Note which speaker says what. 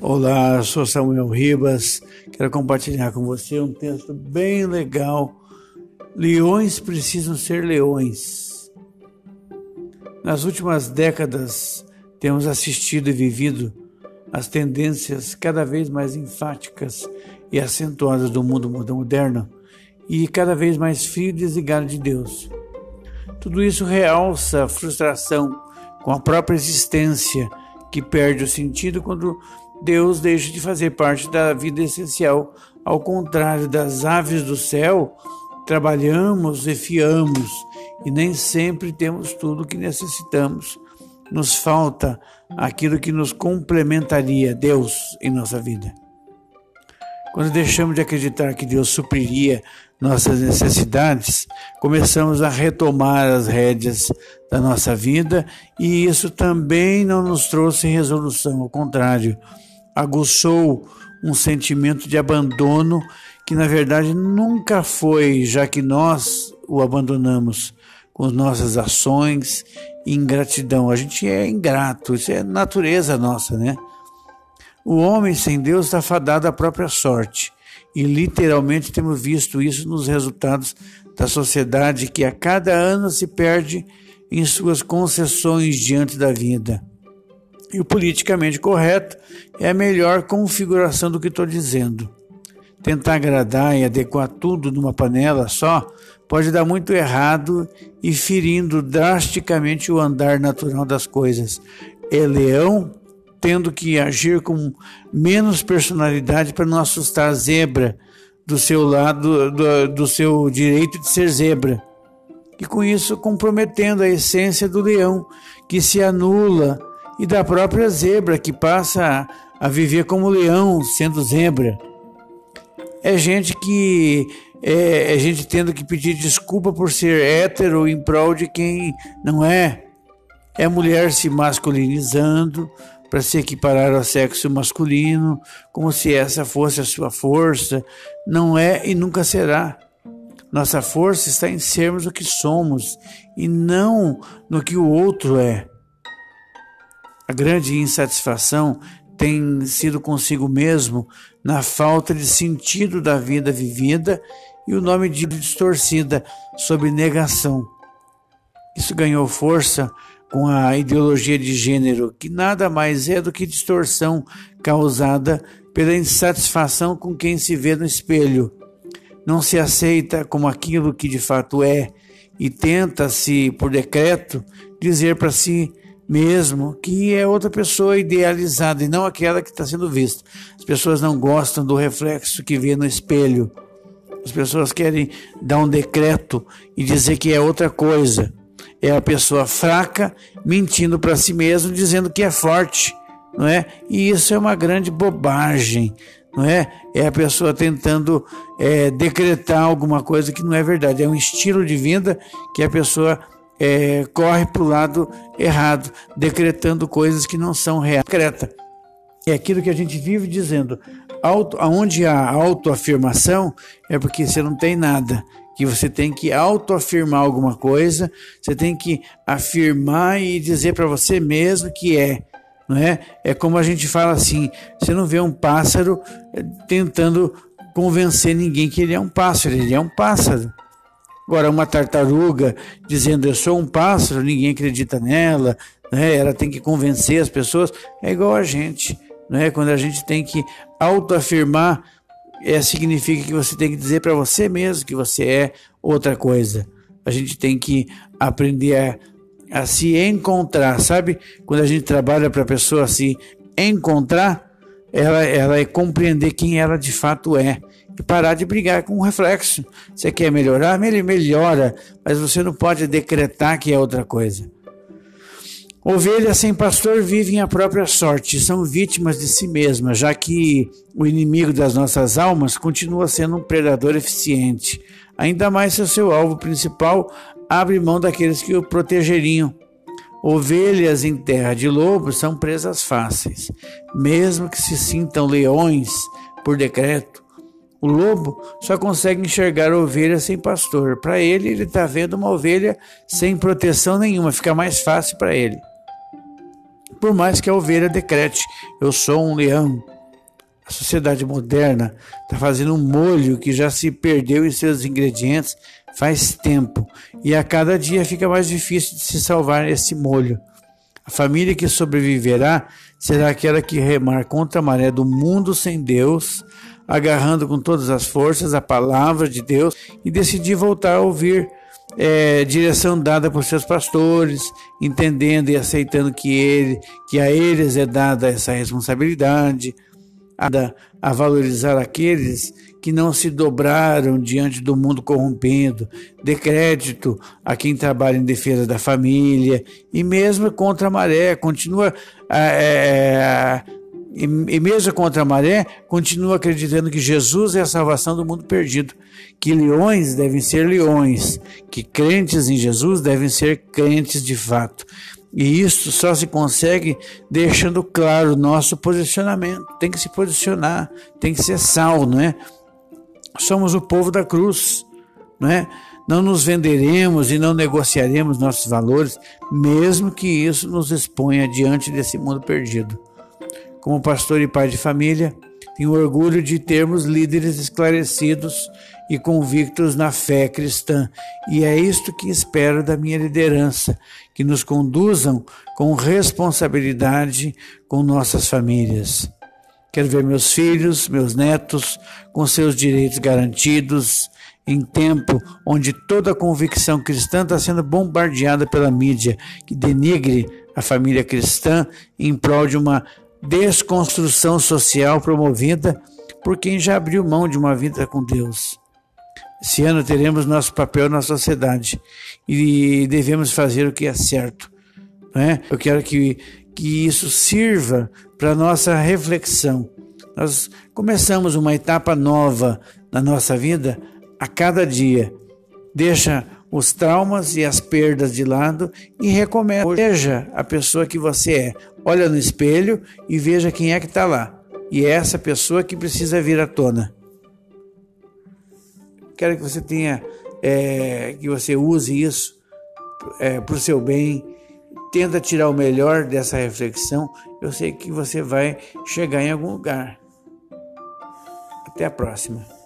Speaker 1: Olá, sou Samuel Ribas. Quero compartilhar com você um texto bem legal. Leões precisam ser leões. Nas últimas décadas, temos assistido e vivido as tendências cada vez mais enfáticas e acentuadas do mundo moderno e cada vez mais frio e desligado de Deus. Tudo isso realça a frustração com a própria existência, que perde o sentido quando Deus deixa de fazer parte da vida essencial. Ao contrário das aves do céu, trabalhamos e fiamos e nem sempre temos tudo o que necessitamos. Nos falta aquilo que nos complementaria Deus em nossa vida. Quando deixamos de acreditar que Deus supriria nossas necessidades, começamos a retomar as rédeas da nossa vida e isso também não nos trouxe resolução, ao contrário, aguçou um sentimento de abandono que na verdade nunca foi, já que nós o abandonamos com nossas ações e ingratidão. A gente é ingrato, isso é natureza nossa, né? O homem sem Deus está fadado à própria sorte. E literalmente temos visto isso nos resultados da sociedade que a cada ano se perde em suas concessões diante da vida. E o politicamente correto é a melhor configuração do que estou dizendo. Tentar agradar e adequar tudo numa panela só pode dar muito errado e ferindo drasticamente o andar natural das coisas. É leão tendo que agir com menos personalidade para não assustar a zebra do seu lado, do, do seu direito de ser zebra. E com isso comprometendo a essência do leão, que se anula e da própria zebra que passa a viver como leão, sendo zebra. É gente que é, é, gente tendo que pedir desculpa por ser hétero em prol de quem não é. É mulher se masculinizando para se equiparar ao sexo masculino, como se essa fosse a sua força. Não é e nunca será. Nossa força está em sermos o que somos e não no que o outro é. A grande insatisfação tem sido consigo mesmo na falta de sentido da vida vivida e o nome de distorcida sob negação. Isso ganhou força com a ideologia de gênero, que nada mais é do que distorção causada pela insatisfação com quem se vê no espelho. Não se aceita como aquilo que de fato é e tenta-se, por decreto, dizer para si mesmo que é outra pessoa idealizada e não aquela que está sendo vista. As pessoas não gostam do reflexo que vê no espelho. As pessoas querem dar um decreto e dizer que é outra coisa. É a pessoa fraca mentindo para si mesmo, dizendo que é forte, não é? E isso é uma grande bobagem, não é? É a pessoa tentando é, decretar alguma coisa que não é verdade. É um estilo de vida que a pessoa é, corre para o lado errado, decretando coisas que não são reais. É aquilo que a gente vive dizendo. Auto, onde há autoafirmação é porque você não tem nada. Que você tem que autoafirmar alguma coisa, você tem que afirmar e dizer para você mesmo que é. Não é? É como a gente fala assim: você não vê um pássaro é, tentando convencer ninguém que ele é um pássaro, ele é um pássaro. Agora, uma tartaruga dizendo eu sou um pássaro, ninguém acredita nela, né? ela tem que convencer as pessoas, é igual a gente. Né? Quando a gente tem que autoafirmar, é, significa que você tem que dizer para você mesmo que você é outra coisa. A gente tem que aprender a, a se encontrar, sabe? Quando a gente trabalha para a pessoa se encontrar, ela, ela é compreender quem ela de fato é parar de brigar com o reflexo. Você quer melhorar? Ele melhora, mas você não pode decretar que é outra coisa. Ovelhas sem pastor vivem a própria sorte, são vítimas de si mesmas, já que o inimigo das nossas almas continua sendo um predador eficiente. Ainda mais se o seu alvo principal abre mão daqueles que o protegeriam. Ovelhas em terra de lobos são presas fáceis, mesmo que se sintam leões por decreto. O lobo só consegue enxergar ovelha sem pastor. Para ele, ele está vendo uma ovelha sem proteção nenhuma, fica mais fácil para ele. por mais que a ovelha decrete: Eu sou um leão. A sociedade moderna está fazendo um molho que já se perdeu em seus ingredientes faz tempo e a cada dia fica mais difícil de se salvar esse molho. A família que sobreviverá será aquela que remar contra a maré do mundo sem Deus, agarrando com todas as forças a palavra de Deus e decidir voltar a ouvir é, direção dada por seus pastores, entendendo e aceitando que ele, que a eles é dada essa responsabilidade, a, a valorizar aqueles que não se dobraram diante do mundo corrompendo, dê crédito a quem trabalha em defesa da família e mesmo contra a maré, continua é, e, e mesmo contra a maré, continua acreditando que Jesus é a salvação do mundo perdido, que leões devem ser leões, que crentes em Jesus devem ser crentes de fato. E isso só se consegue deixando claro o nosso posicionamento. Tem que se posicionar, tem que ser sal, não é? Somos o povo da cruz, não é? Não nos venderemos e não negociaremos nossos valores, mesmo que isso nos exponha diante desse mundo perdido. Como pastor e pai de família, tenho orgulho de termos líderes esclarecidos e convictos na fé cristã, e é isto que espero da minha liderança, que nos conduzam com responsabilidade com nossas famílias. Quero ver meus filhos, meus netos, com seus direitos garantidos, em tempo onde toda a convicção cristã está sendo bombardeada pela mídia, que denigre a família cristã em prol de uma desconstrução social promovida por quem já abriu mão de uma vida com Deus. Esse ano teremos nosso papel na sociedade e devemos fazer o que é certo. Né? Eu quero que, que isso sirva para nossa reflexão. Nós começamos uma etapa nova na nossa vida a cada dia. Deixa os traumas e as perdas de lado e recomeça. Veja a pessoa que você é. Olha no espelho e veja quem é que está lá. E é essa pessoa que precisa vir à tona. Quero que você tenha, é, que você use isso é, para o seu bem. Tenta tirar o melhor dessa reflexão. Eu sei que você vai chegar em algum lugar. Até a próxima.